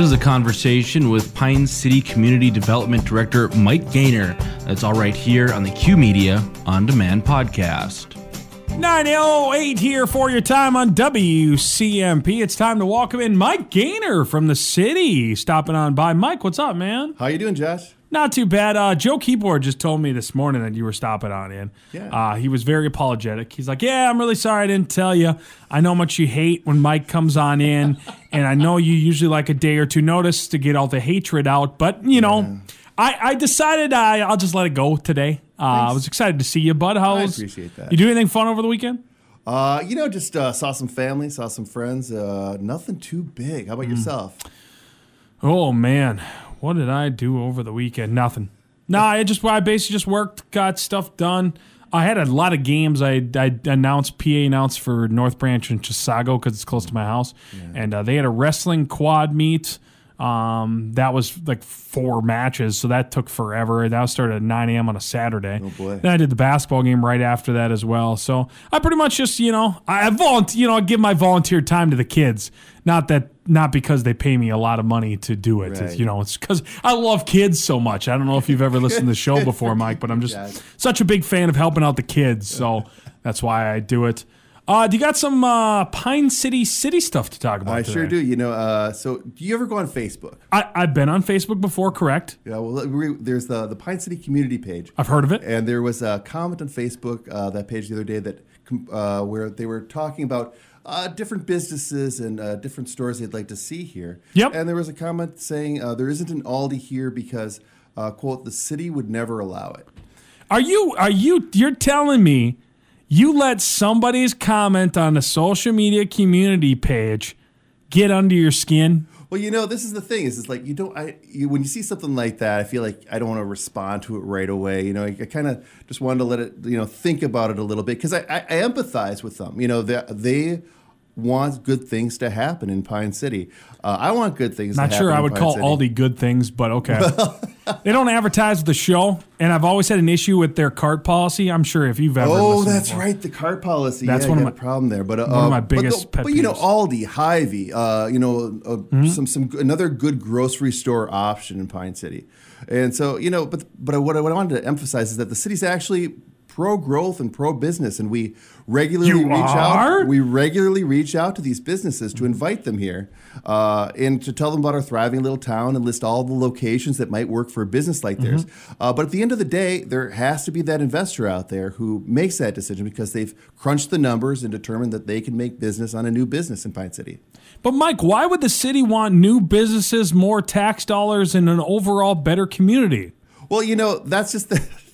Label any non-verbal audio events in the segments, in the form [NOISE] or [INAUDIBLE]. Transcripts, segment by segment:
This is a conversation with Pine City Community Development Director Mike Gaynor. That's all right here on the Q Media On Demand podcast. 908 here for your time on WCMP. It's time to welcome in Mike Gaynor from the city. Stopping on by. Mike, what's up, man? How you doing, Josh? Not too bad. Uh, Joe Keyboard just told me this morning that you were stopping on in. Yeah. Uh, he was very apologetic. He's like, "Yeah, I'm really sorry I didn't tell you. I know how much you hate when Mike comes on in, [LAUGHS] and I know you usually like a day or two notice to get all the hatred out. But you know, I, I decided I, I'll just let it go today. Uh, I was excited to see you, bud. How I appreciate that. You do anything fun over the weekend? Uh, you know, just uh, saw some family, saw some friends. Uh, nothing too big. How about Hmm. yourself? Oh man, what did I do over the weekend? Nothing. No, I just I basically just worked, got stuff done. I had a lot of games. I, I announced PA announced for North Branch and Chisago because it's close to my house, and uh, they had a wrestling quad meet. Um, that was like four matches, so that took forever. That started at 9 a.m. on a Saturday. Oh, boy. Then I did the basketball game right after that as well. So I pretty much just you know I I volunteer. You know I give my volunteer time to the kids. Not that not because they pay me a lot of money to do it. It's, you know it's because I love kids so much. I don't know if you've ever listened to the show [LAUGHS] before, Mike, but I'm just such a big fan of helping out the kids. So [LAUGHS] that's why I do it. Uh, do you got some uh, Pine City city stuff to talk about? I today? sure do. You know, uh, so do you ever go on Facebook? I, I've been on Facebook before, correct? Yeah. Well, we- there's the the Pine City community page, I've heard of it. and there was a comment on Facebook uh, that page the other day that uh, where they were talking about. Uh, different businesses and uh, different stores they'd like to see here. Yep. And there was a comment saying uh, there isn't an Aldi here because, uh, quote, the city would never allow it. Are you are you you're telling me you let somebody's comment on a social media community page get under your skin? Well, you know, this is the thing is, it's like you don't. I you, when you see something like that, I feel like I don't want to respond to it right away. You know, I, I kind of just wanted to let it, you know, think about it a little bit because I, I, I empathize with them. You know, they, they want good things to happen in Pine City. Uh, I want good things. To happen. Not sure I would Pine call City. Aldi good things, but okay. [LAUGHS] they don't advertise the show, and I've always had an issue with their cart policy. I'm sure if you've ever Oh, that's before. right. The cart policy. That's yeah, one of my- problem there. But uh, one of my uh, but biggest the- pet But you know. Aldi, Hy-Vee, uh, you know, uh, Hmm? some some another good grocery store option in Pine City. And so you know, but but what I, what I wanted to emphasize is that the city's actually pro growth and pro business, and we regularly You reach are? out. We regularly reach out to these businesses to invite them here uh, and to tell them about our thriving little town and list all the locations that might work for a business like theirs. Mm-hmm. Uh, but at the end of the day, there has to be that investor out there who makes that decision because they've crunched the numbers and determined that they can make business on a new business in Pine City. But Mike, why would the city want new businesses, more tax dollars, and an overall better community? Well, you know, that's just the. [LAUGHS]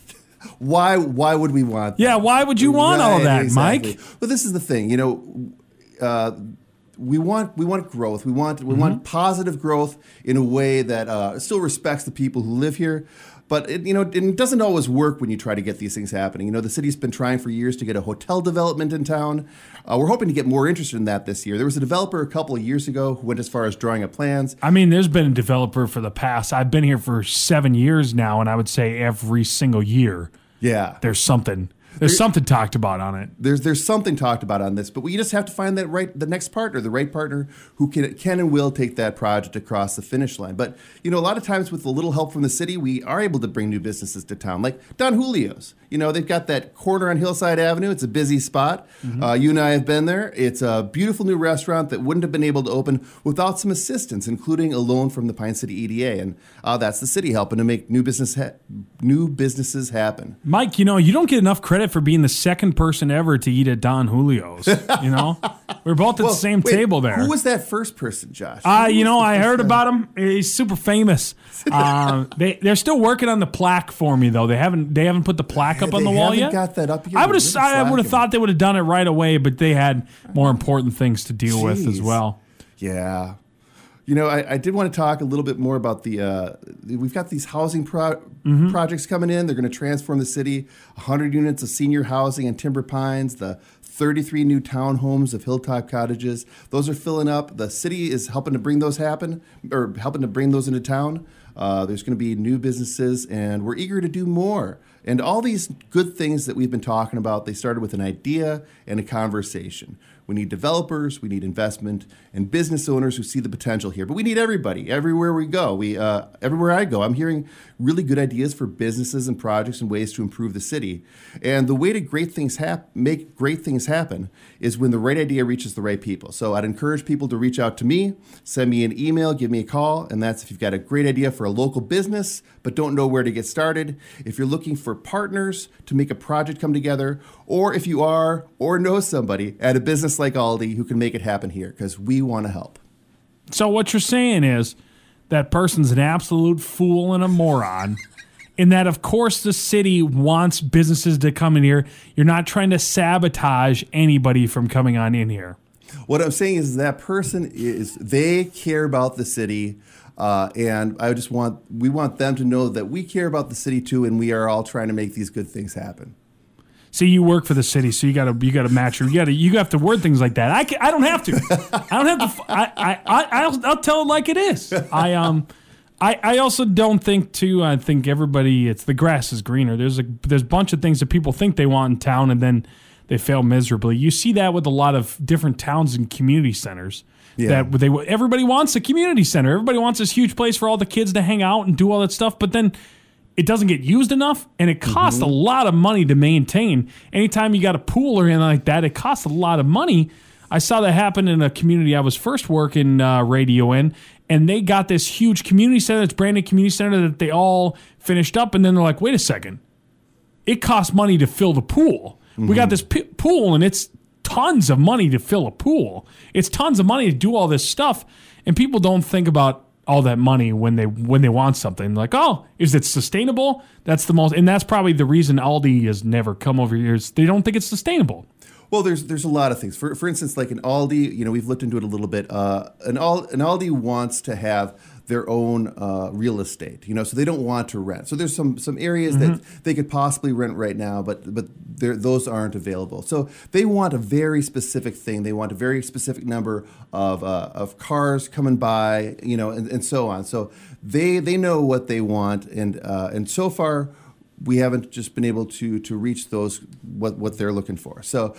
why? Why would we want? That? Yeah, why would you want all that, exactly. Mike? Well, this is the thing. You know, uh, we want we want growth. We want we Mm-hmm. want positive growth in a way that uh, still respects the people who live here. But it, you know, it doesn't always work when you try to get these things happening. You know, the city's been trying for years to get a hotel development in town. Uh, we're hoping to get more interested in that this year. There was a developer a couple of years ago who went as far as drawing up plans. I mean, there's been a developer for the past. I've been here for seven years now, and I would say every single year Yeah, there's something. There's something talked about on it. there's there's something talked about on this, but we just have to find that right the next partner, the right partner who can can and will take that project across the finish line. But you know, a lot of times with a little help from the city, we are able to bring new businesses to town, like Don Julio's. You know, they've got that corner on Hillside Avenue. It's a busy spot. Uh, you and I have been there. It's a beautiful new restaurant that wouldn't have been able to open without some assistance, including a loan from the Pine City EDA, and uh, that's the city helping to make new business ha- new businesses happen. Mike, you know, you don't get enough credit for being the second person ever to eat at Don Julio's. You know, we're both at [LAUGHS] Well, the same wait, table there. Who was that first person, Josh? Uh, you know, I heard guy? about him. He's super famous. Um, [LAUGHS] they they're still working on the plaque for me though. They haven't they haven't put the plaque up on the wall yet. got that up yet. I would have I would have thought they would have done it right away, but they had more important things to deal with as well. Yeah. You know, I, I did want to talk a little bit more about the. Uh, we've got these housing pro- Mm-hmm. projects coming in. They're going to transform the city. 100 units of senior housing in Timber Pines. The 33 new townhomes of Hilltop Cottages. Those are filling up. The city is helping to bring those happen, or helping to bring those into town. Uh, there's going to be new businesses, and we're eager to do more. And all these good things that we've been talking about, they started with an idea and a conversation. We need developers, we need investment, and business owners who see the potential here. But we need everybody, everywhere we go. We, uh, everywhere I go, I'm hearing really good ideas for businesses and projects and ways to improve the city. And the way to great things hap- make great things happen is when the right idea reaches the right people. So I'd encourage people to reach out to me, send me an email, give me a call, and that's if you've got a great idea for a local business but don't know where to get started, if you're looking for partners to make a project come together, or if you are or know somebody at a business like Aldi who can make it happen here, because we want to help. So what you're saying is that person's an absolute fool and a moron. [LAUGHS] In that, of course, the city wants businesses to come in here. You're not trying to sabotage anybody from coming on in here. What I'm saying is that person is they care about the city. Uh, and I just want we want them to know that we care about the city too, and we are all trying to make these good things happen. See, you work for the city, so you gotta you gotta match your you gotta you have to word things like that. I can, I don't have to. I don't have to. I I, I I'll, I'll tell it like it is. I um. I, I also don't think too. I think everybody. It's the grass is greener. There's a there's a bunch of things that people think they want in town, and then they fail miserably. You see that with a lot of different towns and community centers. Yeah. That they everybody wants a community center. Everybody wants this huge place for all the kids to hang out and do all that stuff. But then it doesn't get used enough, and it costs a lot of money to maintain. Anytime you got a pool or anything like that, it costs a lot of money. I saw that happen in a community I was first working uh, radio in, and they got this huge community center, this brand new community center that they all finished up, and then they're like, wait a second, it costs money to fill the pool. We got this p- pool, and it's tons of money to fill a pool. It's tons of money to do all this stuff, and people don't think about all that money when they when they want something. Like, oh, is it sustainable? That's the most, and that's probably the reason Aldi has never come over here. Is they don't think it's sustainable. Well, there's there's a lot of things. For for instance, like an Aldi, you know, we've looked into it a little bit. Uh, an Al, an Aldi wants to have their own uh, real estate, you know, so they don't want to rent. So there's some some areas that they could possibly rent right now, but but those aren't available. So they want a very specific thing. They want a very specific number of uh, of cars coming by, you know, and, and so on. So they they know what they want, and uh, and so far we haven't just been able to to reach those what what they're looking for. So.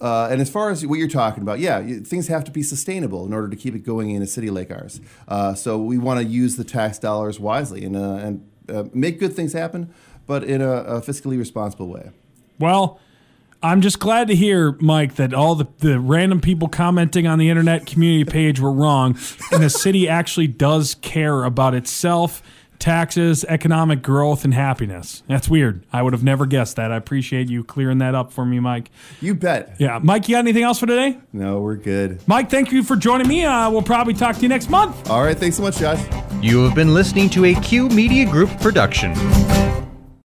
Uh, and as far as what you're talking about, yeah, things have to be sustainable in order to keep it going in a city like ours. Uh, so we want to use the tax dollars wisely and uh, and uh, make good things happen, but in a, a fiscally responsible way. Well, I'm just glad to hear, Mike, that all the, the random people commenting on the internet community page were wrong, and the city actually does care about itself, taxes, economic growth, and happiness. That's weird. I would have never guessed that. I appreciate you clearing that up for me, Mike. You bet. Yeah, Mike, you got anything else for today? No, we're good. Mike, thank you for joining me. Uh, we'll probably talk to you next month. All right, thanks so much, Josh. You have been listening to a Q Media Group production.